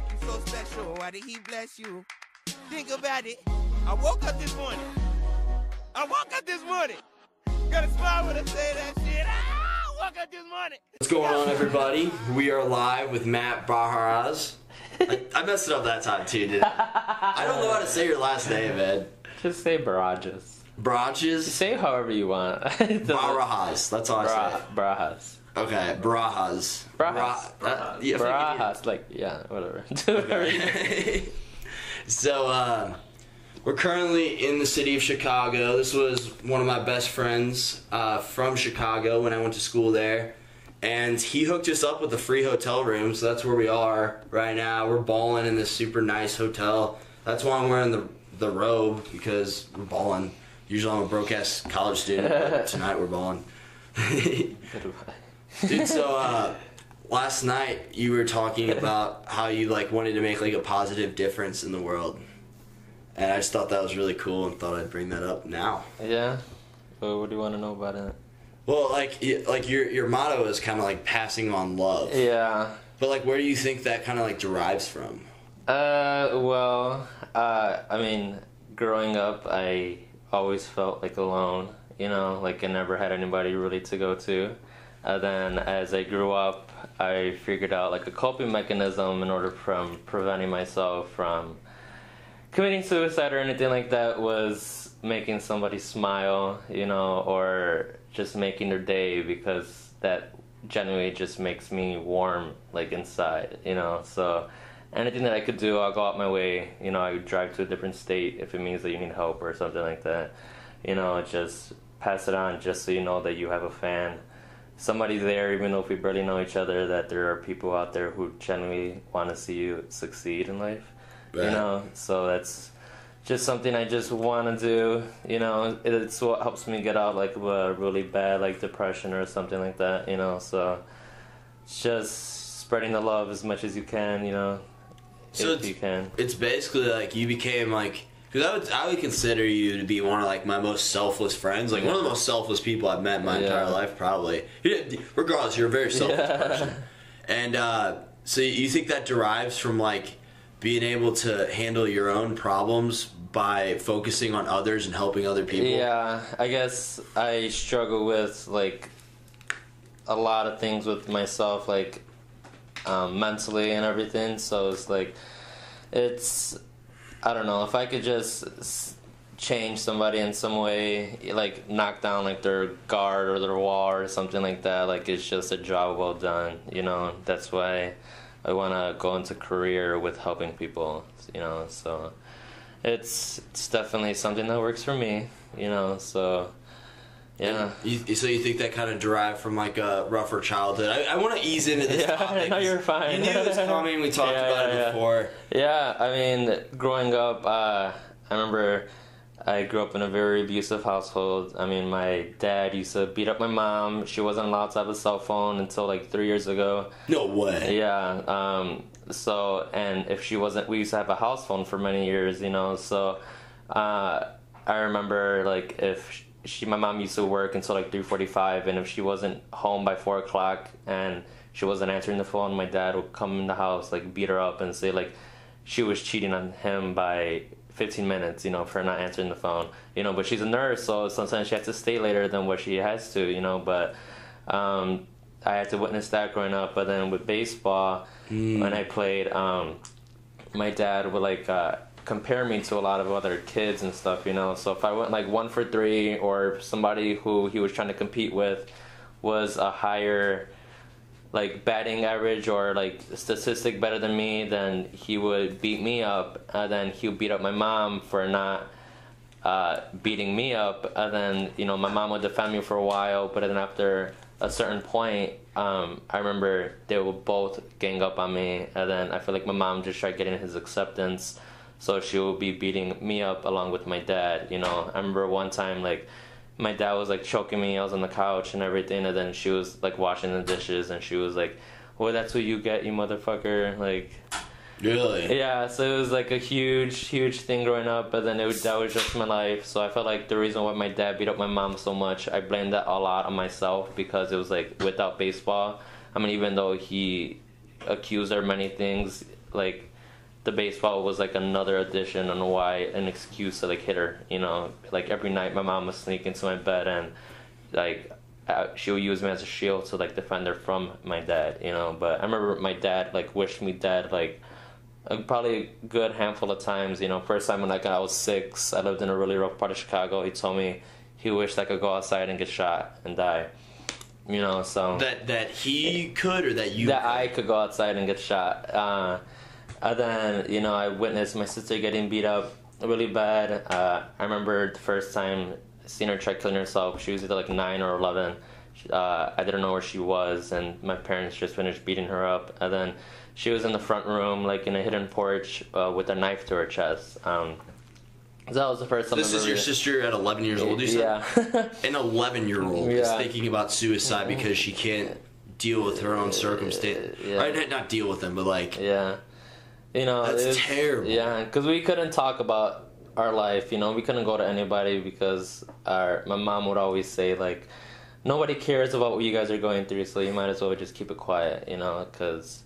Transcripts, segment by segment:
make you so special? Why did he bless you? Think about it. I woke up this morning. I woke up this morning. Got a smile when I say that shit. Ah, I woke up this morning. What's going on, everybody? We are live with Matt Baharaz. I, I messed it up that time too, didn't I? I don't know how to say your last name, man. Just say barrages. Braches? Say however you want. It doesn't- Barajas. That's all I say. Bra- Brajas. Okay, Brajas. Brajas. Bra- uh, yeah, Brajas. Like, yeah, whatever. Whatever so uh, we're currently in the city of Chicago. This was one of my best friends uh, from Chicago when I went to school there, and he hooked us up with a free hotel room. So that's where we are right now. We're balling in this super nice hotel. That's why I'm wearing the the robe because we're balling. Usually I'm a broke ass college student. but tonight we're balling. Dude, so uh, last night you were talking about how you like wanted to make like a positive difference in the world, and I just thought that was really cool and thought I'd bring that up now. yeah. Well, what do you want to know about it? Well, like like your your motto is kind of like passing on love, Yeah. but like where do you think that kind of like derives from? Uh, well, uh, I mean, growing up, I always felt like alone. You know, like I never had anybody really to go to. And then as I grew up, I figured out like a coping mechanism in order from preventing myself from committing suicide or anything like that was making somebody smile, you know, or just making their day because that genuinely just makes me warm like inside, you know. So anything that I could do, I'll go out my way. You know, I would drive to a different state if it means that you need help or something like that. You know, just pass it on just so you know that you have a fan. Somebody there, even though if we barely know each other, that there are people out there who genuinely want to see you succeed in life. You know, so that's just something I just want to do. You know, it's what helps me get out like a really bad like depression or something like that. You know, so just spreading the love as much as you can. You know, So if you can. It's basically like you became like because I would I would consider you to be one of like my most selfless friends, like one of the most selfless people I've met in my Yeah. entire life, probably. Regardless, you're a very selfless Yeah. person, and uh, so you think that derives from like being able to handle your own problems by focusing on others and helping other people. Yeah, I guess I struggle with like a lot of things with myself, like um, mentally and everything. So it's like it's I don't know if I could just change somebody in some way, like knock down like their guard or their wall or something like that. Like it's just a job well done. You know, that's why I want to go into career with helping people. You know, so it's it's definitely something that works for me. You know, so yeah. You, so you think that kind of derived from like a rougher childhood? I, I want to ease into this Yeah, topic. no, you're fine. You knew it was coming. We talked Yeah, about yeah, it before. Yeah, I mean, growing up, uh, I remember I grew up in a very abusive household. I mean, my dad used to beat up my mom. She wasn't allowed to have a cell phone until like three years ago. No way. Yeah. Um, so, and if she wasn't, we used to have a house phone for many years, you know. So, uh, I remember like if she, my mom used to work until like three forty-five, and if she wasn't home by four o'clock and she wasn't answering the phone, my dad would come in the house like beat her up and say like she was cheating on him by 15 minutes, you know, for not answering the phone, you know. But she's a nurse, so sometimes she has to stay later than what she has to, you know. But um, I had to witness that growing up. But then with baseball, when I played, um, my dad would like uh, compare me to a lot of other kids and stuff, you know. So if I went like one for three, or somebody who he was trying to compete with was a higher like batting average or like statistic better than me, then he would beat me up, and then he would beat up my mom for not uh, beating me up, and then you know my mom would defend me for a while, but then after a certain point, um, I remember they would both gang up on me, and then I feel like my mom just tried getting his acceptance, so she would be beating me up along with my dad. You know, I remember one time like my dad was like choking me. I was on the couch and everything, and then she was like washing the dishes, and she was like, "Well, that's what you get, you motherfucker!" Like, Really? yeah. So it was like a huge, huge thing growing up, but then it that was just my life. So I felt like the reason why my dad beat up my mom so much, I blamed that a lot on myself because it was like without baseball. I mean, even though he accused her of many things, like the baseball was like another addition on why an excuse to like hit her. You know, like every night my mom would sneak into my bed and like she would use me as a shield to like defend her from my dad. You know, but I remember my dad like wished me dead like probably a good handful of times. You know, first time when like I was six, I lived in a really rough part of Chicago. He told me he wished I could go outside and get shot and die. You know, so That that he could or that you that could? I could go outside and get shot. Uh, and then you know I witnessed my sister getting beat up really bad. Uh, I remember the first time seeing her try killing herself. She was either like nine or eleven. Uh, I didn't know where she was, and my parents just finished beating her up. And then she was in the front room, like in a hidden porch, uh, with a knife to her chest. Um, so that was the first time. This is your sister at 11 years old, you said? Yeah. An 11 year old is thinking about suicide because she can't deal with her own circumstance. Yeah. Right? Not- Not deal with them, but like, Yeah. You know, That's it's- terrible. Yeah, because we couldn't talk about our life. You know, we couldn't go to anybody because our my mom would always say like, nobody cares about what you guys are going through, so you might as well just keep it quiet. You know, because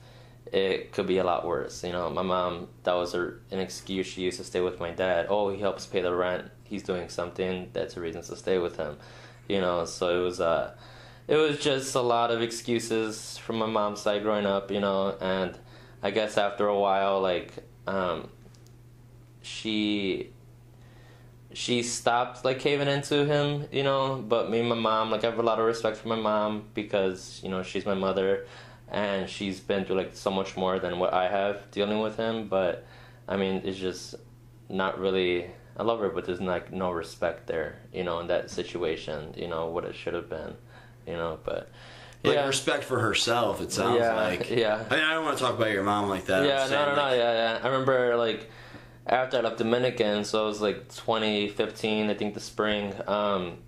it could be a lot worse. You know, my mom that was her, an excuse. She used to stay with my dad. Oh, he helps pay the rent. He's doing something. That's a reason to stay with him. You know, so it was uh, it was just a lot of excuses from my mom's side growing up. You know, and I guess after a while, like, um, she she stopped like caving into him, you know. But me and my mom, like, I have a lot of respect for my mom because you know she's my mother, and she's been through like so much more than what I have dealing with him. But I mean, it's just not really. I love her, but there's like no respect there, you know, in that situation. You know what it should have been, you know. But like yeah, respect for herself, it sounds Yeah, like. yeah. I mean, I don't want to talk about your mom like that. Yeah, no, no, no, like, yeah, yeah. I remember like after I left Dominican, so it was like 2015, I think the spring. Um,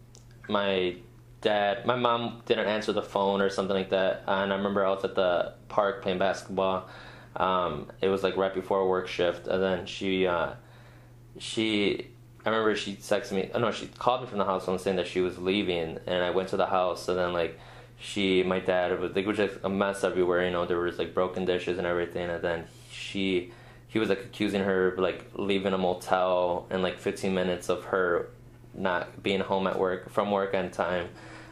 my dad, my mom didn't answer the phone or something like that, and I remember I was at the park playing basketball. Um, it was like right before work shift, and then she, uh, she, I remember she texted me. Oh no, she called me from the house and saying that she was leaving, and I went to the house, and then like she, my dad, was like, was just a mess everywhere. You know, there was like broken dishes and everything, and then she, he was like accusing her of like leaving a motel in like 15 minutes of her not being home at work from work on time.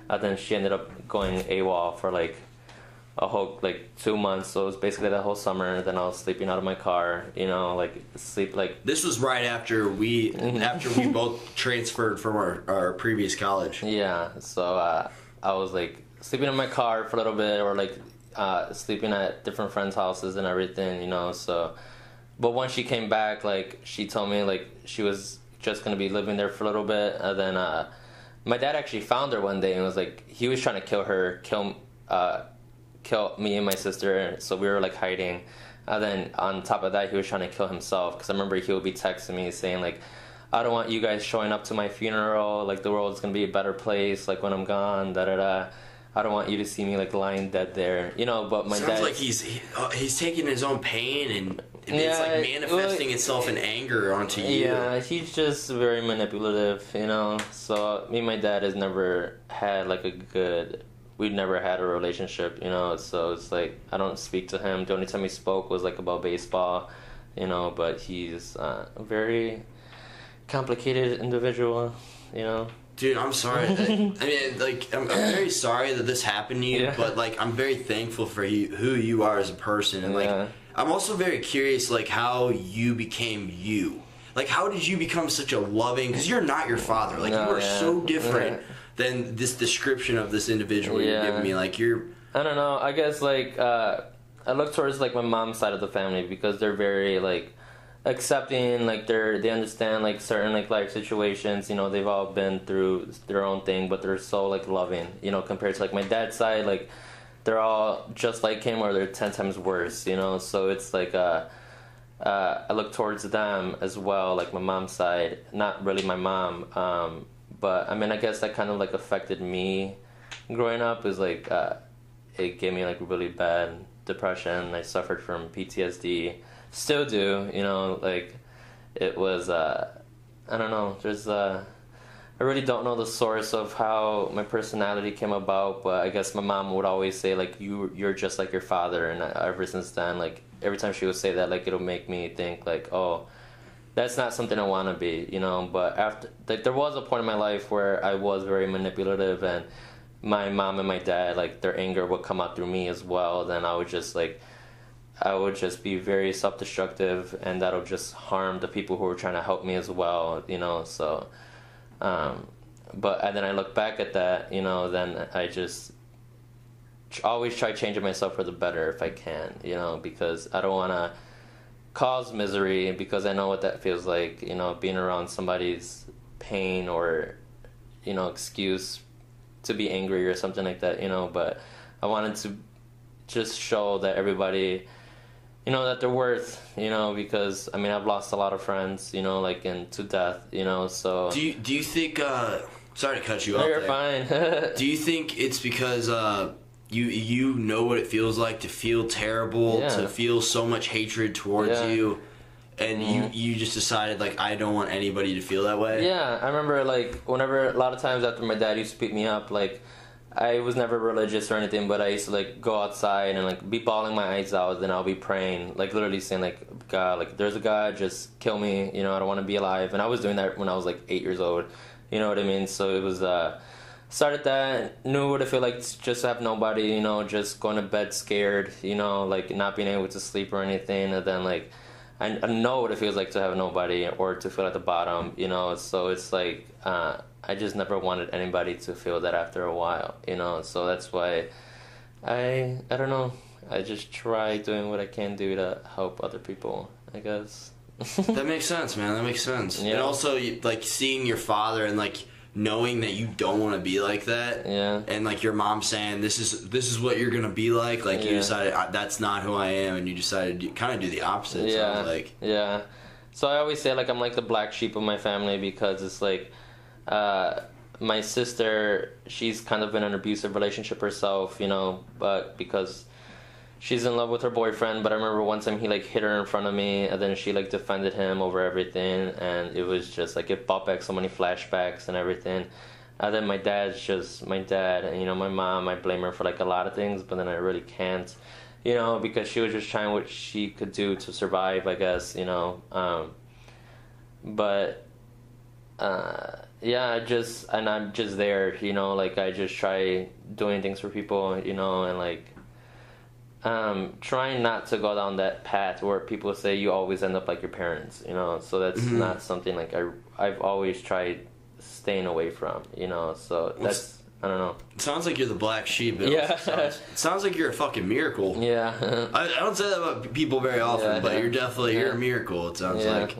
And then she ended up going AWOL for like a whole like two months. So it was basically the whole summer. and Then I was sleeping out of my car, you know, like sleep like This was right after we after we both transferred from our, our previous college. Yeah, so uh, I was like sleeping in my car for a little bit, or like uh, sleeping at different friends' houses and everything, you know. So, but once she came back, like she told me like she was just gonna be living there for a little bit, and then uh, my dad actually found her one day and was like he was trying to kill her, kill uh, kill me and my sister, so we were like hiding. And then on top of that, he was trying to kill himself because I remember he would be texting me saying like, "I don't want you guys showing up to my funeral. Like the world's gonna be a better place. Like when I'm gone, da da da. I don't want you to see me like lying dead there. You know." But my Sounds dad, like he's he, uh, he's taking his own pain and it's like manifesting well, itself in anger onto you. Yeah, he's just very manipulative, you know. So me and my dad has never had like a good. We've never had a relationship, you know. So it's like I don't speak to him. The only time we spoke was like about baseball, you know. But he's uh, a very complicated individual, you know. Dude, I'm sorry. I mean, like, I'm, I'm very sorry that this happened to you, Yeah. but like, I'm very thankful for you, who you are as a person, and like, Yeah. I'm also very curious, like, how you became you. Like, how did you become such a loving? Because you're not your father. Like, No, you are yeah. so different than this description of this individual you're giving me. Like, you're. I don't know. I guess like uh, I look towards like my mom's side of the family because they're very like accepting. Like they're they understand like certain like life situations. You know, they've all been through their own thing, but they're so like loving. You know, compared to like my dad's side, like they're all just like him, or they're ten times worse. You know, so it's like uh. Uh, I look towards them as well, like my mom's side. Not really my mom, um, but I mean, I guess that kind of like affected me growing up. Is like uh, it gave me like really bad depression. I suffered from PTSD. Still do, you know, like it was uh I don't know, there's uh I really don't know the source of how my personality came about, but I guess my mom would always say like you you're just like your father and ever since then like every time she would say that, like it'll make me think like, oh, that's not something I want to be, you know. But after, like, there was a point in my life where I was very manipulative, and my mom and my dad, like, their anger would come out through me as well. Then I would just like, I would just be very self-destructive, and that'll just harm the people who were trying to help me as well, you know. So, um, but and then I look back at that, you know, then I just always try changing myself for the better if I can, you know, because I don't want to cause misery because I know what that feels like, you know, being around somebody's pain or, you know, excuse to be angry or something like that, you know, but I wanted to just show that everybody, you know, that they're worth, you know, because I mean, I've lost a lot of friends, you know, like in to death, you know, so. Do you do you think? Uh, sorry to cut you No, off. you're there. fine. Do you think it's because uh, you you know what it feels like to feel terrible, Yeah. to feel so much hatred towards Yeah. Mm-hmm. you, and you you just decided like I don't want anybody to feel that way? Yeah, I remember like whenever a lot of times after my dad used to pick me up, like I was never religious or anything, but I used to like go outside and like be bawling my eyes out, then I'll be praying, like literally saying like God, like there's a God, just kill me, you know, I don't want to be alive. And I was doing that when I was like eight years old, you know what I mean? So it was uh started that knew what it felt like to just have nobody, you know, just going to bed scared, you know, like not being able to sleep or anything, and then like. I, I know what it feels like to have nobody or to feel at the bottom, you know. So it's like uh, I just never wanted anybody to feel that after a while, you know. So that's why I I don't know. I just try doing what I can do to help other people. I guess. That makes sense, man. That makes sense. Yeah. And also, like seeing your father and like knowing that you don't want to be like that, Yeah. and like your mom saying this is this is what you're gonna be like. Like you Yeah. decided "I- that's not who I am, and you decided to kind of do the opposite. yeah. sounds like Yeah. So I always say like I'm like the black sheep of my family because it's like uh, my sister, she's kind of in an abusive relationship herself, you know, but because she's in love with her boyfriend, but I remember one time he like hit her in front of me and then she like defended him over everything and it was just like it brought back so many flashbacks and everything. And then my dad's just my dad and you know my mom I blame her for like a lot of things but then I really can't you know because she was just trying what she could do to survive I guess you know um, but uh, yeah I just and I'm just there you know like I just try doing things for people you know and like um, trying not to go down that path where people say you always end up like your parents, you know. So that's not something like I I've always tried staying away from, you know. So that's I don't know. it sounds like you're the black sheep. It Yeah. sounds, it sounds like you're a fucking miracle. Yeah. I, I don't say that about people very often, Yeah, but yeah. you're definitely you're a miracle. It sounds yeah. like.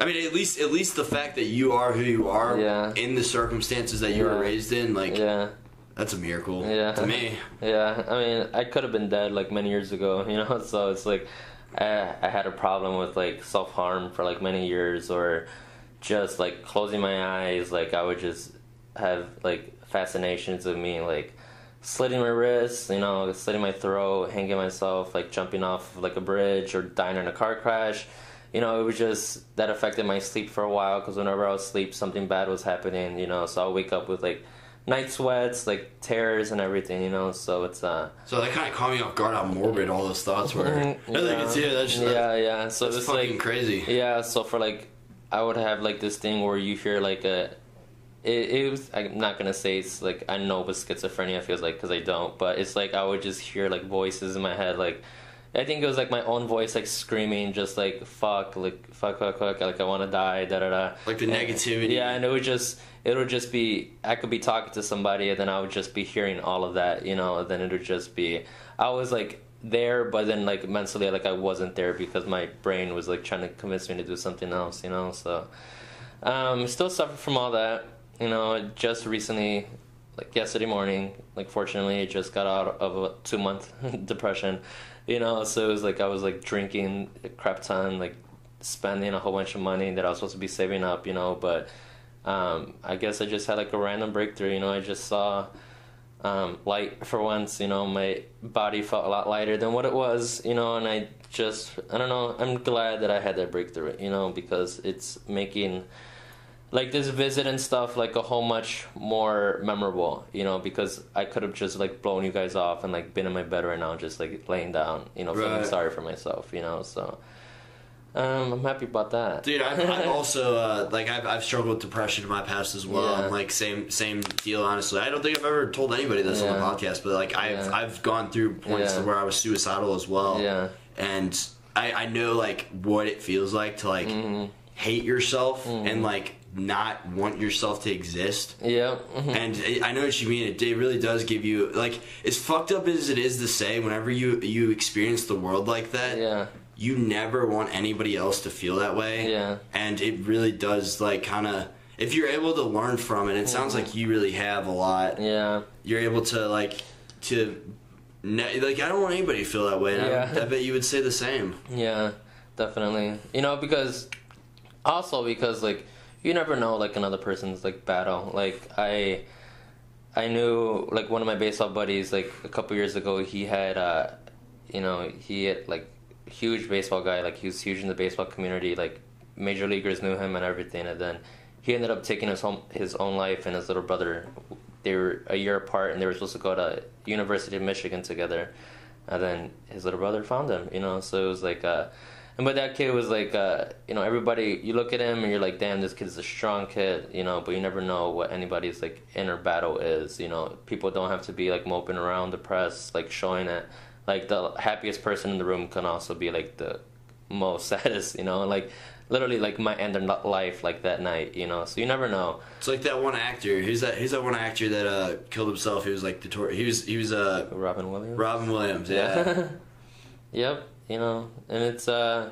I mean, at least at least the fact that you are who you are Yeah. in the circumstances that you were raised in, like Yeah. that's a miracle Yeah. to me. Yeah, I mean, I could have been dead like many years ago, you know. So it's like I, I had a problem with like self harm for like many years, or just like closing my eyes. Like I would just have like fascinations of me like slitting my wrists, you know, slitting my throat, hanging myself, like jumping off like a bridge or dying in a car crash. You know, it was just that affected my sleep for a while because whenever I was asleep, something bad was happening. You know, so I'll wake up with like night sweats, like tears and everything. You know, so it's uh. So that kind of caught me off guard how morbid all those thoughts were. I think it's yeah, that's just, yeah, yeah. So it's fucking like crazy. yeah. So for like, I would have like this thing where you hear like a. It, it was. I'm not gonna say it's like I know what schizophrenia feels like because I don't. But it's like I would just hear like voices in my head like. I think it was like my own voice like screaming, just like fuck, like fuck, fuck, fuck, like I want to die, da da da. Like the And- negativity. Yeah, and it would just it would just be I could be talking to somebody and then I would just be hearing all of that, you know, and then it would just be I was like there but then like mentally like I wasn't there because my brain was like trying to convince me to do something else, you know, so um still suffer from all that. You know, just recently like yesterday morning, like fortunately I just got out of a two month depression. You know, so it was like I was like drinking a crap ton, like spending a whole bunch of money that I was supposed to be saving up, you know, but um, I guess I just had like a random breakthrough, you know, I just saw um, light for once, you know, my body felt a lot lighter than what it was, you know, and I just, I don't know, I'm glad that I had that breakthrough, you know, because it's making like this visit and stuff like a whole much more memorable, you know, because I could have just like blown you guys off and like been in my bed right now, just like laying down, you know, feeling sorry for myself, you know. So um, I'm happy about that, Dude, I've, I've also uh, like I've, I've struggled with depression in my past as well. Yeah. Like same same deal. Honestly, I don't think I've ever told anybody this on the podcast, but like I've Yeah. I've gone through points Yeah. where I was suicidal as well. Yeah. and I I know like what it feels like to like Mm-hmm. hate yourself and like not want yourself to exist. yeah, mhm. And I know what you mean. It, it really does give you like as fucked up as it is to say. Whenever you you experience the world like that, yeah, you never want anybody else to feel that way. Yeah. And it really does like kind of if you're able to learn from it, it sounds like you really have a lot. yeah, You're able to like to like I don't want anybody to feel that way. And I, Yeah. I bet you would say the same. yeah, definitely. You know, because also because like you never know like another person's like battle. Like I, I knew like one of my baseball buddies like a couple years ago. He had, uh, you know, he had like huge baseball guy. Like he was huge in the baseball community. Like major leaguers knew him and everything. And then he ended up taking his home his own life and his little brother. They were a year apart and they were supposed to go to University of Michigan together. And then his little brother found him. You know, so it was like. Uh, and but that kid was like, uh, you know, everybody. You look at him and you're like, damn, this kid's a strong kid, you know. But you never know what anybody's like inner battle is. You know, people don't have to be like moping around, depressed, like showing it. Like the happiest person in the room can also be like the most saddest. You know, like literally like might end their life like that night. You know, so you never know. It's like that one actor. Who's that? Who's that one actor that uh, killed himself? He was like the tor- he was he was uh Robin Williams. Robin Williams. Yeah. Yep, you know, and it's uh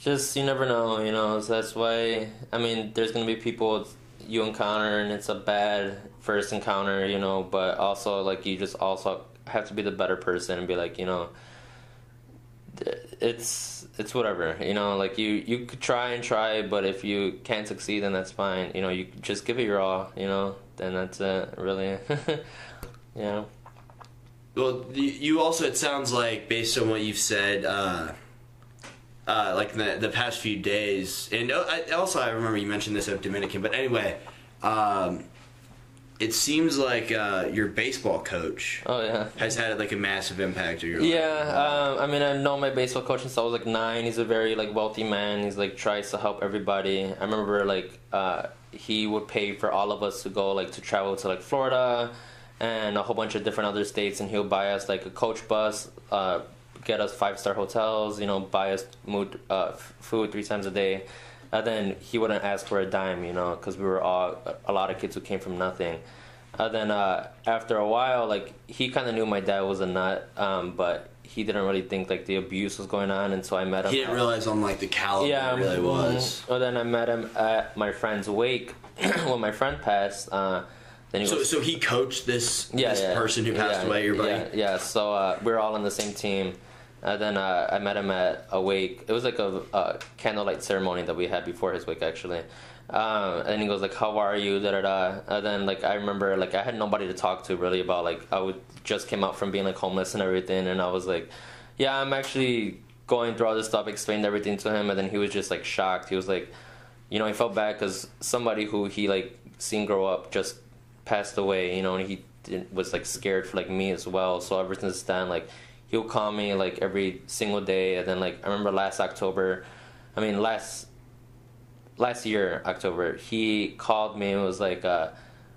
just you never know, you know. So that's why I mean, there's gonna be people you encounter, and it's a bad first encounter, you know. But also, like, you just also have to be the better person and be like, you know, it's it's whatever, you know. Like you you could try and try, but if you can't succeed, then that's fine. You know, you just give it your all, you know. Then that's it, really. yeah. Well, you- you also it sounds like based on what you've said, uh, uh, like the the past few days, and uh, also I remember you mentioned this at Dominican, but anyway, um, it seems like uh, your baseball coach Oh yeah. has had like a massive impact on your life. Yeah, um, I mean, I've known my baseball coach since I was like nine. He's a very like wealthy man. He's like tries to help everybody. I remember like uh, he would pay for all of us to go like to travel to like Florida and a whole bunch of different other states, and he'll buy us like a coach bus, uh, get us five star hotels, you know, buy us mood, uh, f- food three times a day. And then he wouldn't ask for a dime, you know, because we were all a lot of kids who came from nothing. And then uh, after a while, like he kind of knew my dad was a nut, um, but he didn't really think like the abuse was going on until I met him. He didn't realize on like the caliber Yeah, it really mhm. was. Well, then I met him at my friend's wake when my friend passed. Uh, then he So, was so he coached this yeah, this yeah, person who passed yeah, away, your buddy. Yeah. So uh, we're all on the same team. And then uh, I met him at a wake. It was like a, a candlelight ceremony that we had before his wake, actually. Um, and he goes like, "How are you?" Da da da. And then like I remember like I had nobody to talk to really about like I would just came out from being like homeless and everything, and I was like, "Yeah, I'm actually going through all this stuff." Explained everything to him, and then he was just like shocked. He was like, you know, he felt bad because somebody who he like seen grow up just passed away, you know, and he was like scared for like me as well. So ever since then, like he'll call me like every single day, and then like I remember last October, I mean last last year October, he called me and was like, uh,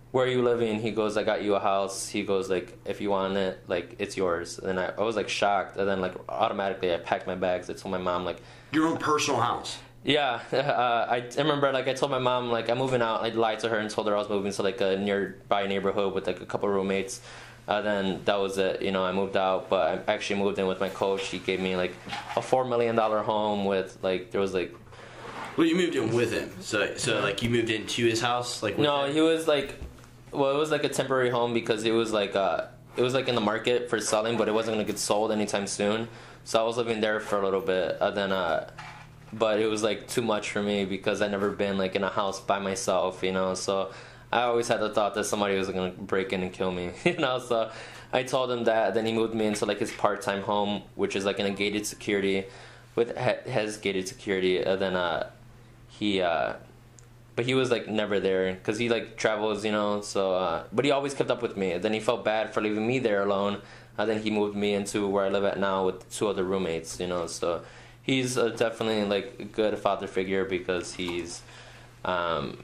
"Where are you living?" He goes, "I got you a house." He goes like, "If you want it, like it's yours." And I, I was like shocked, and then like automatically I packed my bags. I told my mom like. Your own personal house. Yeah, uh, I I remember like I told my mom like I'm moving out. I lied to her and told her I was moving to like a nearby neighborhood with like a couple roommates. Uh, then that was it. You know, I moved out, but I actually moved in with my coach. He gave me like a four million dollar home with like there was like Well, you moved in with him, so so like you moved into his house, like with no, him? he was like well, it was like a temporary home because it was like uh it was like in the market for selling, but it wasn't gonna get sold anytime soon. So I was living there for a little bit, and then uh but it was like too much for me because I never been like in a house by myself, you know. So I always had the thought that somebody was gonna break in and kill me, you know. So I told him that. Then he moved me into like his part-time home, which is like in a gated security, with has gated security. And then uh, he uh, but he was like never there because he like travels, you know. So, uh, but he always kept up with me. Then he felt bad for leaving me there alone. And then he moved me into where I live at now with two other roommates, you know. So he's uh, definitely like a good father figure because he's um,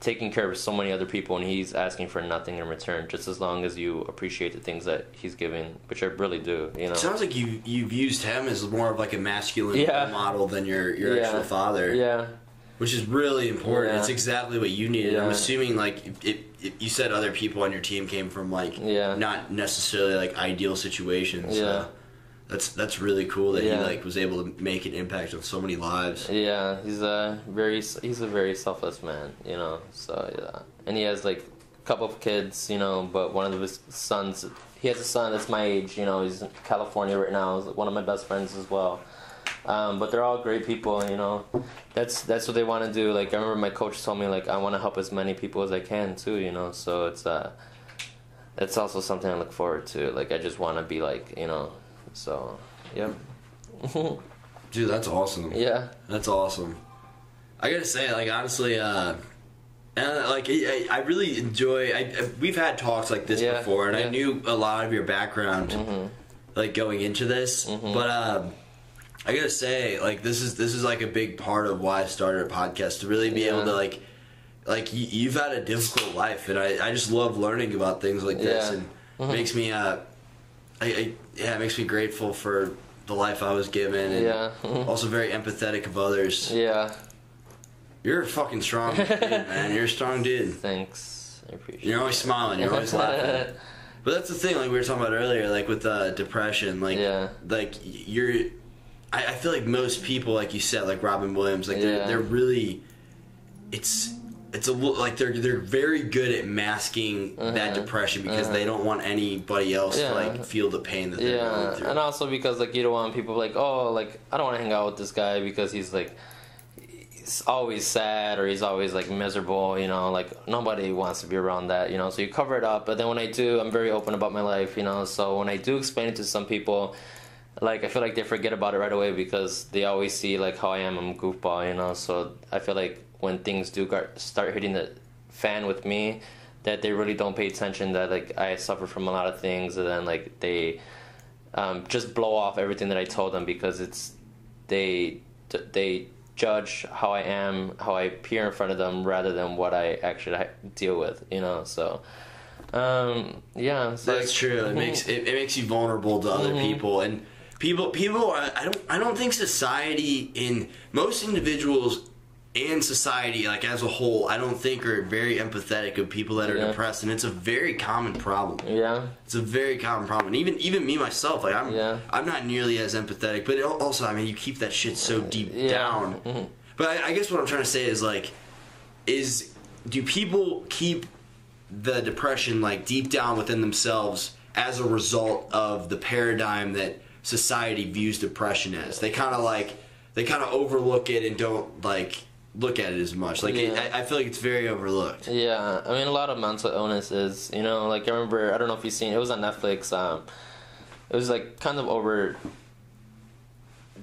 taking care of so many other people and he's asking for nothing in return just as long as you appreciate the things that he's giving which i really do you know It sounds like you you've used him as more of like a masculine Yeah. model than your your Yeah. actual father. yeah which is really important. Yeah. It's exactly what you needed. I'm assuming like if, if you said other people on your team came from like Yeah. not necessarily like ideal situations. Yeah. So that's that's really cool that Yeah. he like was able to make an impact on so many lives. yeah he's a very he's a very selfless man you know so yeah and he has like a couple of kids you know but one of his sons he has a son that's my age you know he's in california right now he's one of my best friends as well um, but they're all great people you know that's that's what they want to do like i remember my coach told me like i want to help as many people as i can too you know so it's uh it's also something i look forward to like i just want to be like you know so yeah Dude, that's awesome. yeah That's awesome. I gotta say, like honestly, uh, and like I, I really enjoy. I, I- we've had talks like this Yeah, before, and I yeah. Mm-hmm. knew a lot of your background, like going into this. But um, I gotta say, like this is this is like a big part of why I started a podcast to really be able to like, like y- you've had a difficult life, and I, I just love learning about things like this, Yeah. and Mm-hmm. makes me uh, I, I yeah, it makes me grateful for the life I was given, and Yeah. also very empathetic of others. yeah You're a fucking strong dude, man. You're a strong dude. Thanks. I appreciate You're always smiling. You're always laughing. But that's the thing, like we were talking about earlier, like with uh, depression, like Yeah. like you're. I, I feel like most people, like you said, like Robin Williams, like they're, they're really. It's it's a lo- like they're they're very good at masking that depression because they don't want anybody else Uh-huh. Yeah. to like feel the pain that they're going Yeah, through. and also because like you don't want people like oh like I don't want to hang out with this guy because he's like he's always sad or he's always like miserable. You know, like nobody wants to be around that. You know, so you cover it up. But then when I do, I'm very open about my life. You know, so when I do explain it to some people. Like I feel like they forget about it right away because they always see like how I am. I'm a goofball, you know. So I feel like when things do start hitting the fan with me, that they really don't pay attention. That like I suffer from a lot of things, and then like they um, just blow off everything that I told them because it's they they judge how I am, how I appear in front of them, rather than what I actually deal with. You know, so um, yeah, so That's true. It makes it, it makes you vulnerable to other people and people. People, I don't. I don't think society in most individuals and society, like as a whole, I don't think are very empathetic of people that are Yeah. depressed, and it's a very common problem. yeah, It's a very common problem. And even even me myself, like I'm Yeah. I'm not nearly as empathetic. But also, I mean, you keep that shit so deep Yeah. down. Mhm. But I, I guess what I'm trying to say is like, is do people keep the depression like deep down within themselves as a result of the paradigm that society views depression as? They kind of like they kind of overlook it and don't like look at it as much. Like it, I, I feel like it's very overlooked. Yeah, I mean, a lot of mental illness is, you know, like I remember, I don't know if you've seen, it was on Netflix. Um, it was like kind of over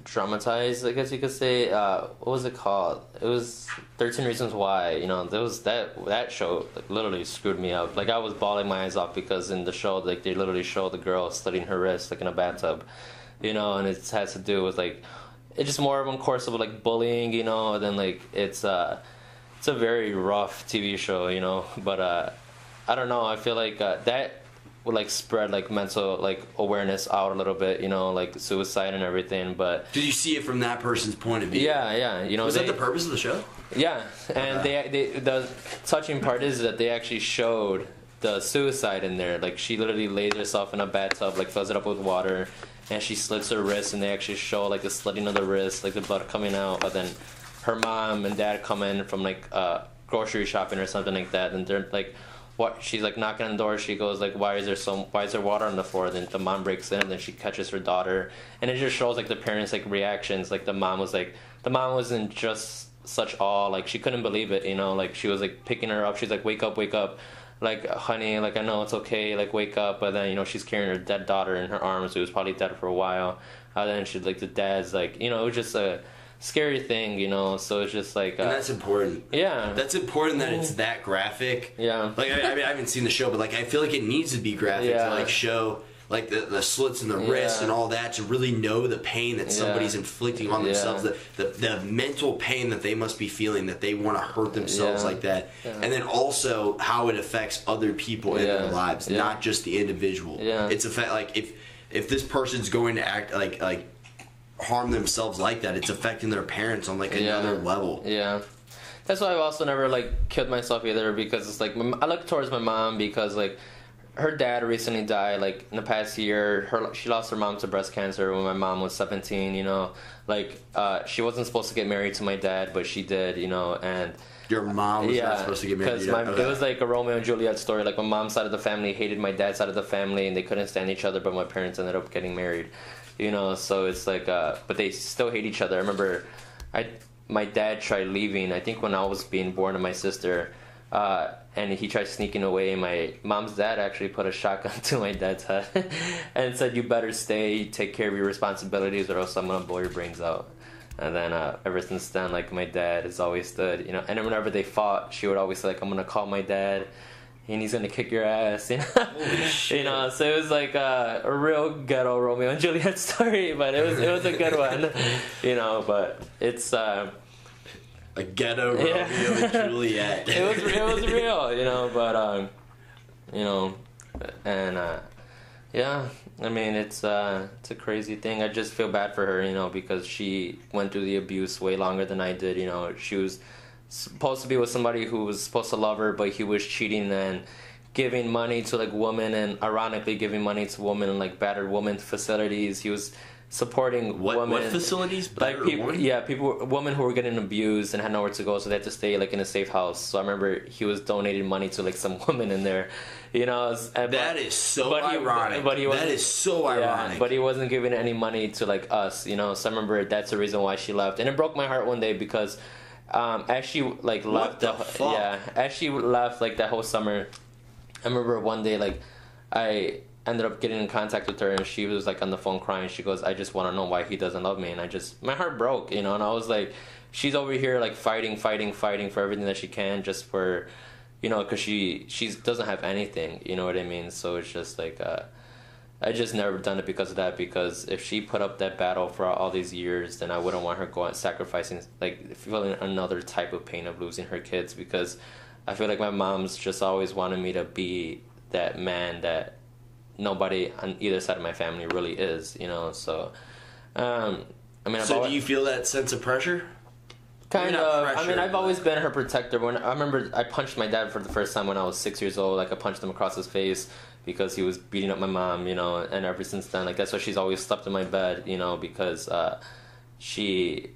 dramatized, I guess you could say. Uh, what was it called? It was Thirteen Reasons Why. You know, there was that that show like literally screwed me up. Like I was bawling my eyes off because in the show, like they literally show the girl slitting her wrist like in a bathtub, you know, and it has to do with like it's just more of a course of like bullying, you know, and then like it's uh it's a very rough TV show, you know. But uh, I don't know. I feel like uh, that would like spread like mental like awareness out a little bit, you know, like suicide and everything. But Did you see it from that person's point of view? yeah, yeah, you know, Was they, that the purpose of the show? yeah, and they, they the touching part is that they actually showed the suicide in there. Like she literally lays herself in a bathtub, like fills it up with water, and she slits her wrist, and they actually show like the slitting of the wrist, like the blood coming out. But then her mom and dad come in from like uh, grocery shopping or something like that, and they're like. What she's like knocking on the door. She goes like, "Why is there so? Why is there water on the floor?" Then the mom breaks in, and then she catches her daughter, and it just shows like the parents like reactions. Like the mom was like, the mom wasn't just such awe like she couldn't believe it you know like she was like picking her up she's like wake up wake up like honey like i know it's okay like wake up but then you know she's carrying her dead daughter in her arms who was probably dead for a while and then she like the dad's like you know it was just a scary thing, you know. So it's just like, uh, And that's important. yeah, That's important that it's that graphic. Yeah. Like I, I mean, I haven't seen the show, but like I feel like it needs to be graphic Yeah. to like show like the, the slits in the wrist Yeah. and all that to really know the pain that somebody's Yeah. inflicting on Yeah. themselves, the, the the mental pain that they must be feeling that they want to hurt themselves Yeah. like that, Yeah. and then also how it affects other people in their lives, Yeah. not just the individual. Yeah. It's a fact like if if this person's going to act like like harm themselves like that, it's affecting their parents on like Yeah. another level. Yeah. That's why I've also never like killed myself either because it's like I look towards my mom because like her dad recently died like in the past year her she lost her mom to breast cancer when my mom was 17 you know like uh, she wasn't supposed to get married to my dad but she did you know and Your mom was not supposed to get married. because to my Okay. it was like a Romeo and Juliet story. Like my mom's side of the family hated my dad's side of the family, and they couldn't stand each other. But my parents ended up getting married, you know. So it's like, uh, but they still hate each other. I remember, I my dad tried leaving. I think when I was being born to my sister. Uh, and he tried sneaking away. My mom's dad actually put a shotgun to my dad's head and said, "You better stay, take care of your responsibilities, or else I'm gonna blow your brains out." And then uh, ever since then, like my dad has always stood, you know. And whenever they fought, she would always say, like, "I'm gonna call my dad, and he's gonna kick your ass," you know. you know, so it was like uh, a real ghetto Romeo and Juliet story, but it was it was a good one, you know. But it's uh, a ghetto Yeah. Romeo and Juliet. it was it was real, you know. But um, you know, and uh, yeah, I mean it's uh, it's a crazy thing. I just feel bad for her, you know, because she went through the abuse way longer than I did. You know, she was supposed to be with somebody who was supposed to love her, but he was cheating and giving money to like women and ironically giving money to women in like battered women facilities. He was supporting what, women what facilities? like people yeah people women who were getting abused and had nowhere to go so they had to stay like in a safe house so i remember he was donating money to like some women in there you know That but- is so but he- ironic. but he that wasn't- so yeah, ironic. but he wasn't giving any money to like us you know so i remember that's the reason why she left and it broke my heart one day because um as she like left the fuck? yeah as she left like that whole summer i remember one day like i ended up getting in contact with her and she was like on the phone crying she goes i just want to know why he doesn't love me and i just my heart broke you know and i was like she's over here like fighting fighting fighting for everything that she can just for you know because she she doesn't have anything you know what i mean so it's just like uh I just never done it because of that. Because if she put up that battle for all these years, then I wouldn't want her going sacrificing, like feeling another type of pain of losing her kids. Because I feel like my mom's just always wanted me to be that man that nobody on either side of my family really is, you know. So, um, I mean, I've so always, do you feel that sense of pressure? Kind of. I mean, I've always been her protector. When I remember, I punched my dad for the first time when I was six years old. Like I punched him across his face because he was beating up my mom. You know, and ever since then, like that's why she's always slept in my bed. You know, because uh, she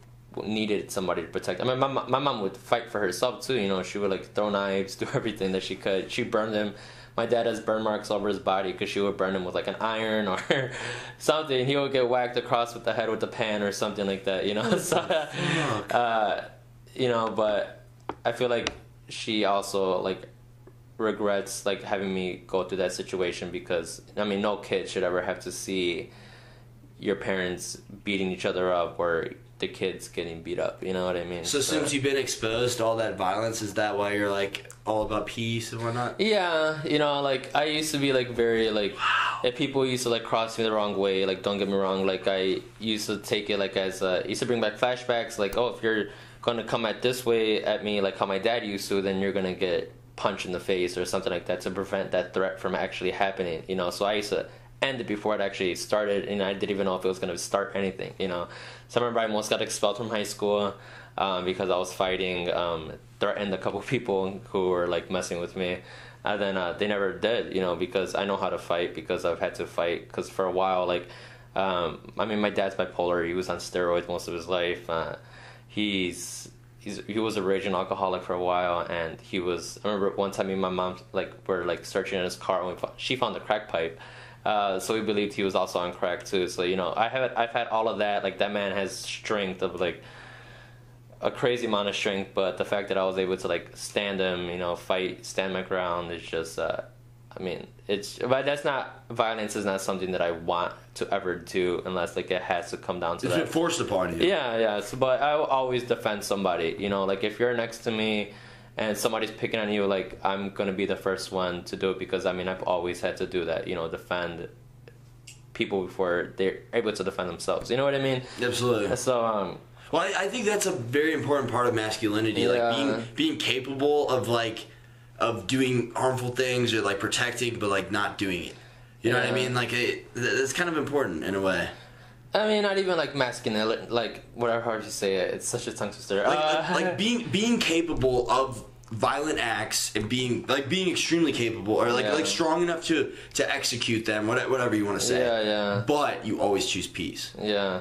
needed somebody to protect. I mean, my my mom would fight for herself too. You know, she would like throw knives, do everything that she could. She burned him. My dad has burn marks all over his body because she would burn him with like an iron or something. He would get whacked across with the head with a pan or something like that. You know, so uh, you know, but I feel like she also like regrets like having me go through that situation because I mean, no kid should ever have to see your parents beating each other up or the kids getting beat up. You know what I mean? So since you've been exposed to all that violence, is that why you're like all about peace and whatnot? Yeah, you know, like I used to be like very like if people used to like cross me the wrong way, like don't get me wrong, like I used to take it like as uh used to bring back flashbacks, like, oh if you're gonna come at this way at me like how my dad used to, then you're gonna get punched in the face or something like that to prevent that threat from actually happening, you know. So I used to end it before it actually started and I didn't even know if it was gonna start anything, you know. Remember I almost got expelled from high school um, because I was fighting, um, threatened a couple people who were like messing with me. And then uh, they never did, you know, because I know how to fight because I've had to fight. Because for a while, like, um, I mean, my dad's bipolar. He was on steroids most of his life. Uh, he's he's he was a raging alcoholic for a while, and he was. I remember one time me and my mom like were like searching in his car, and we found, she found a crack pipe. Uh, so we believed he was also on crack too. So you know, I have I've had all of that. Like that man has strength of like a crazy amount of strength, but the fact that I was able to like stand him, you know, fight, stand my ground is just uh, I mean, it's but that's not violence is not something that I want to ever do unless like it has to come down to It's that. been forced upon you. Yeah, yeah. So, but I will always defend somebody. You know, like if you're next to me and somebody's picking on you, like I'm gonna be the first one to do it because I mean I've always had to do that. You know, defend people before they're able to defend themselves. You know what I mean? Absolutely. So um, Well, I, I think that's a very important part of masculinity, Yeah. like being being capable of like of doing harmful things or like protecting, but like not doing it. You know what I mean? Like it, that's kind of important in a way. I mean, not even like masculine, like whatever how you say it. It's such a tongue twister. Like, Uh, like being being capable of violent acts and being like being extremely capable or like Yeah. like strong enough to to execute them, whatever, whatever you want to say. Yeah, yeah. But you always choose peace. Yeah,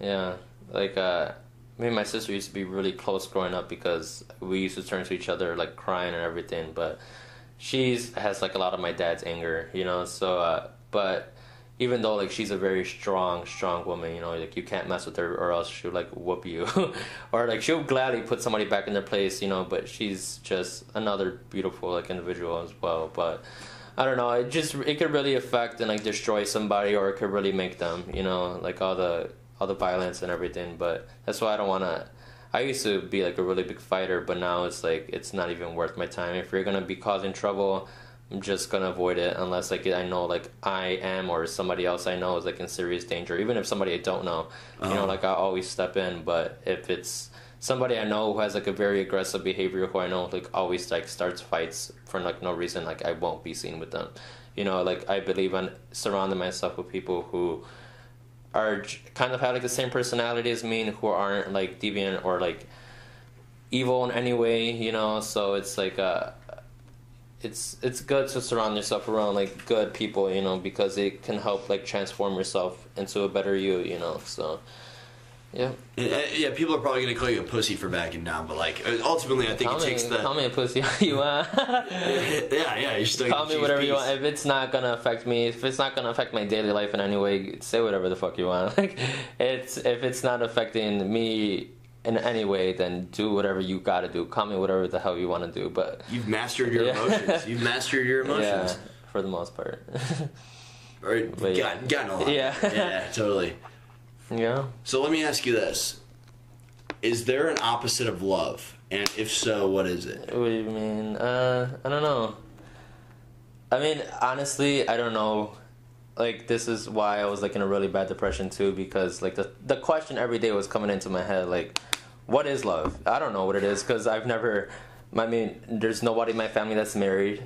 yeah. Like uh, me and my sister used to be really close growing up because we used to turn to each other like crying and everything. But she's has like a lot of my dad's anger, you know. So, uh, but even though like she's a very strong, strong woman, you know, like you can't mess with her or else she'll like whoop you, or like she'll gladly put somebody back in their place, you know. But she's just another beautiful like individual as well. But I don't know. It just it could really affect and like destroy somebody, or it could really make them. You know, like all the all the violence and everything. But that's why I don't want to. I used to be like a really big fighter, but now it's like it's not even worth my time. If you're gonna be causing trouble, I'm just gonna avoid it unless like I know like I am or somebody else I know is like in serious danger. Even if somebody I don't know, you know, Uh-huh. like I always step in. But if it's somebody I know who has like a very aggressive behavior, who I know like always like starts fights for like no reason, like I won't be seen with them. You know, like I believe in surrounding myself with people who are kind of have like the same personality as me and who aren't like deviant or like evil in any way, you know. So it's like uh it's it's good to surround yourself around like good people, you know, because it can help like transform yourself into a better you, you know. So yeah. And, uh, yeah, people are probably gonna call you a pussy for backing down, but like uh, ultimately, I think Call it me, takes the call me a pussy you want. yeah, yeah. You're still call me whatever you want. If it's not gonna affect me, if it's not gonna affect my daily life in any way, say whatever the fuck you want. Like, it's if it's not affecting me in any way, then do whatever you gotta do. Call me whatever the hell you want to do. But You've mastered your Yeah. emotions. You've mastered your yeah, emotions. for the most part. Or But yeah. gotten a lot. Yeah. yeah, totally. yeah. So let me ask you this: Is there an opposite of love? And if so, what is it? What do you mean? Uh, I don't know. I mean, honestly, I don't know. Like, this is why I was like in a really bad depression too, because like the the question every day was coming into my head, like, what is love? I don't know what it is because I've never. I mean, there's nobody in my family that's married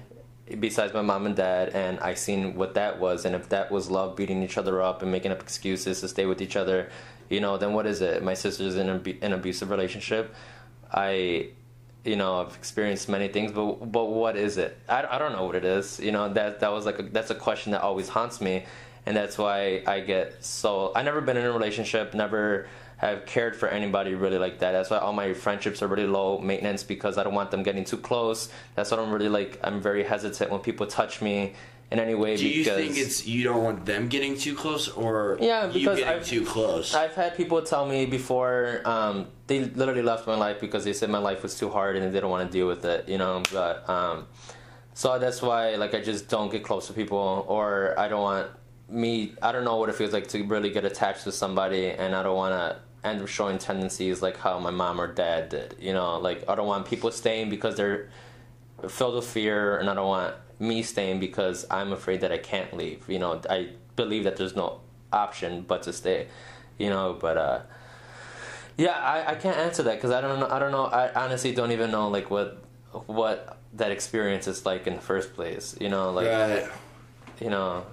besides my mom and dad, and I seen what that was, and if that was love, beating each other up and making up excuses to stay with each other, you know, then what is it? My sister's in an abusive relationship. I you know I've experienced many things but but what is it I, I don't know what it is you know that that was like a, that's a question that always haunts me and that's why I get so I never been in a relationship never have cared for anybody really like that that's why all my friendships are really low maintenance because I don't want them getting too close that's why I'm really like I'm very hesitant when people touch me in any way Do you think it's you don't want them getting too close, or Yeah, you because getting I've- too close? I've had people tell me before um, they literally left my life because they said my life was too hard and they didn't want to deal with it, you know. But um, so that's why like I just don't get close to people, or I don't want me. I don't know what it feels like to really get attached to somebody, and I don't want to end up showing tendencies like how my mom or dad did, you know. Like I don't want people staying because they're filled with fear, and I don't want me staying because I'm afraid that I can't leave. You know, I believe that there's no option but to stay. You know, but uh, yeah, I, I can't answer that because I don't know. I don't know. I honestly don't even know like what what that experience is like in the first place. You know, like right. you know,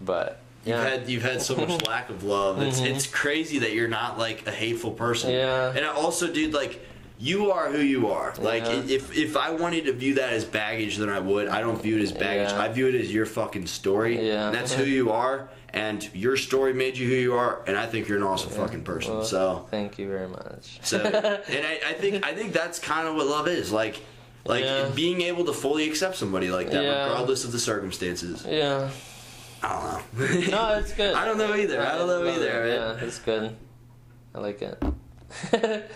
but You've yeah. had you've had so much lack of love. It's it's crazy that you're not like a hateful person. Mm-hmm. Yeah. And also, dude, like you are who you are. Like Yeah. if if I wanted to view that as baggage, then I would. I don't view it as baggage. Yeah. I view it as your fucking story. Yeah. That's who you are. And your story made you who you are. And I think you're an awesome fucking person. Well, so thank you very much. so and I, I think I think that's kind of what love is. Like like Yeah. being able to fully accept somebody like that, Yeah. regardless of the circumstances. yeah. I don't know. No, it's good. I don't know either. I don't know either. it. man. Yeah, it's good. I like it.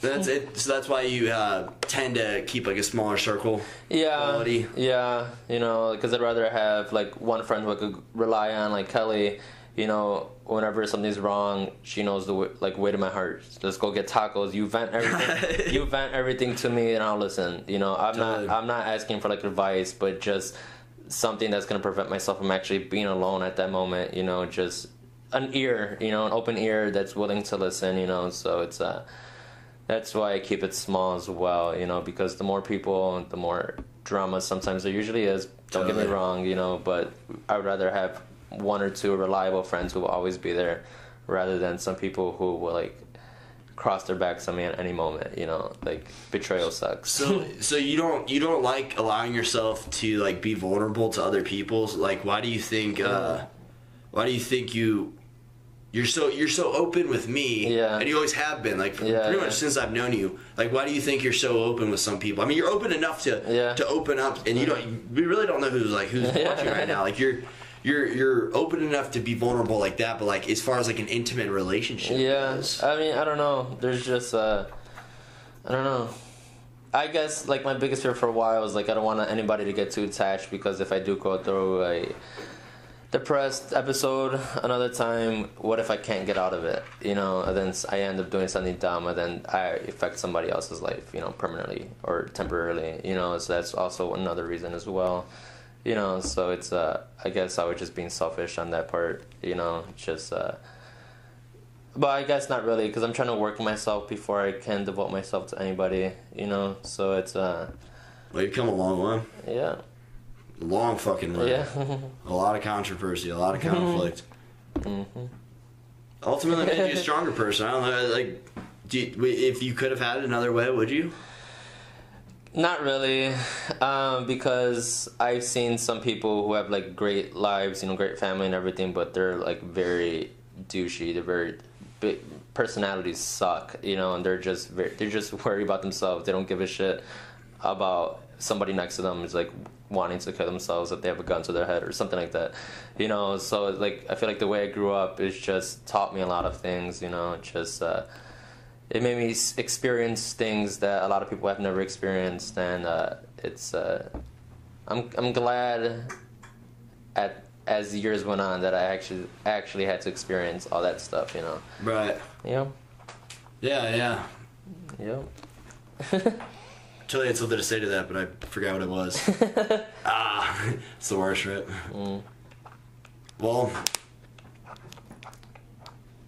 That's it. So that's why you uh, tend to keep like a smaller circle. Yeah, quality. yeah, you know, because I'd rather have like one friend who I could rely on, like Kelly. You know, whenever something's wrong, she knows the w- like way to my heart. Let's go get tacos. You vent everything. you vent everything to me, and I'll listen. You know, I'm Totally. not I'm not asking for like advice, but just something that's gonna prevent myself from actually being alone at that moment. You know, just an ear. You know, an open ear that's willing to listen. You know, so it's uh that's why I keep it small as well, you know, because the more people, the more drama sometimes there usually is. Don't get me wrong, you know, but I would rather have one or two reliable friends who will always be there rather than some people who will like cross their backs on me at any moment, you know, like betrayal sucks. So so you don't you don't like allowing yourself to like be vulnerable to other people. Like why do you think uh, why do you think you you're so you're so open with me Yeah. and you always have been like Yeah, pretty yeah. much since I've known you like why do you think you're so open with some people I mean you're open enough to Yeah. to open up and you don't we really don't know who's like who's watching right now like you're you're you're open enough to be vulnerable like that but like as far as like an intimate relationship Yeah, goes, I mean, I don't know. There's just, uh, I don't know. I guess like my biggest fear for a while was like I don't want anybody to get too attached because if I do go through a depressed episode another time, what if I can't get out of it? You know, and then I end up doing something dumb, and then I affect somebody else's life, you know, permanently or temporarily. You know, so that's also another reason as well. You know, so it's uh, I guess I was just being selfish on that part. You know, just. Uh, but I guess not really, because I'm trying to work myself before I can devote myself to anybody, you know. So it's uh, well you've come a long way yeah, long fucking way yeah, A lot of controversy, a lot of conflict. Ultimately, made you a stronger person. I don't know, like, do you, if you could have had it another way, would you? Not really, um, because I've seen some people who have like great lives, you know, great family and everything, but they're like very douchey. They're very big personalities suck, you know, and they're just very, they're just worried about themselves. They don't give a shit about somebody next to them is like wanting to kill themselves if they have a gun to their head or something like that you know so like i feel like the way i grew up is just taught me a lot of things you know just uh it made me experience things that a lot of people have never experienced and uh it's uh i'm i'm glad at as the years went on that i actually actually had to experience all that stuff you know Right. yeah Yeah, yeah. yeah Totally had something to say to that, but I forgot what it was. ah, it's the worst, right? Well,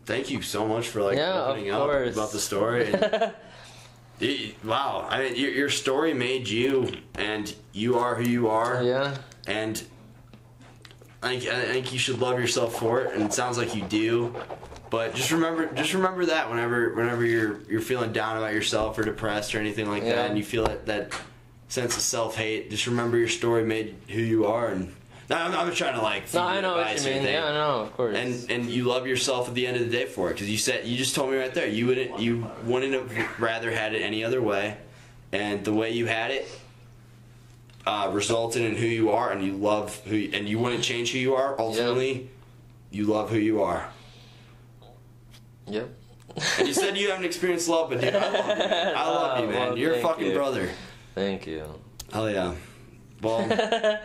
thank you so much for like Yeah, opening up course. about the story. And, Y- wow, I mean, your, your story made you, and you are who you are. yeah and I think, I think you should love yourself for it, and it sounds like you do. But just remember, just remember that whenever, whenever you're you're feeling down about yourself or depressed or anything like Yeah. that, and you feel that that sense of self hate, just remember your story made who you are. And I'm, I'm trying to like. no i know what you mean anything. yeah i know of course And and you love yourself at the end of the day for it because you said you just told me right there you wouldn't you wouldn't have rather had it any other way, and the way you had it uh, resulted in who you are, and you love who and you wouldn't change who you are. Ultimately, you love who you are. yep And you said you haven't experienced love, but dude, I love you. Man. I love you, man. Well, You're a fucking you. brother. thank you Hell yeah. Well,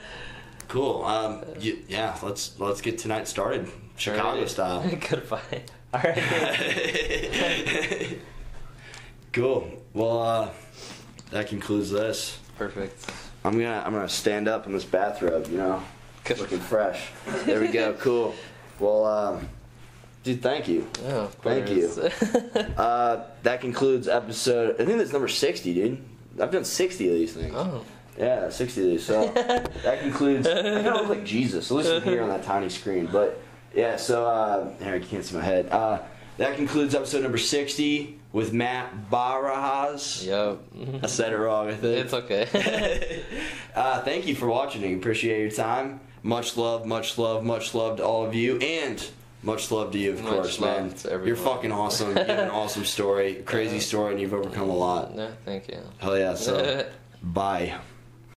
cool. Um, yeah, let's let's get tonight started, Chicago Alright. style. goodbye all right cool. Well, uh, that concludes this. perfect I'm gonna I'm gonna stand up in this bathrobe, you know, looking fresh. There we go. Cool. Well, um, dude, thank you. yeah Thank you. Uh, that concludes episode. I think that's number 60, dude. I've done 60 of these things. oh Yeah, 60 of these. So that concludes. I kind of look like Jesus, at least from here on that tiny screen. But yeah, so uh, here, you can't see my head. Uh, that concludes episode number 60 with Matt Barajas. yep I said it wrong, I think. it's okay uh, thank you for watching. I appreciate your time. Much love, much love, much love to all of you, and much love to you, of Much course, man. You're fucking awesome. You have an awesome story, crazy story, and you've overcome a lot. yeah thank you Hell yeah. So, bye.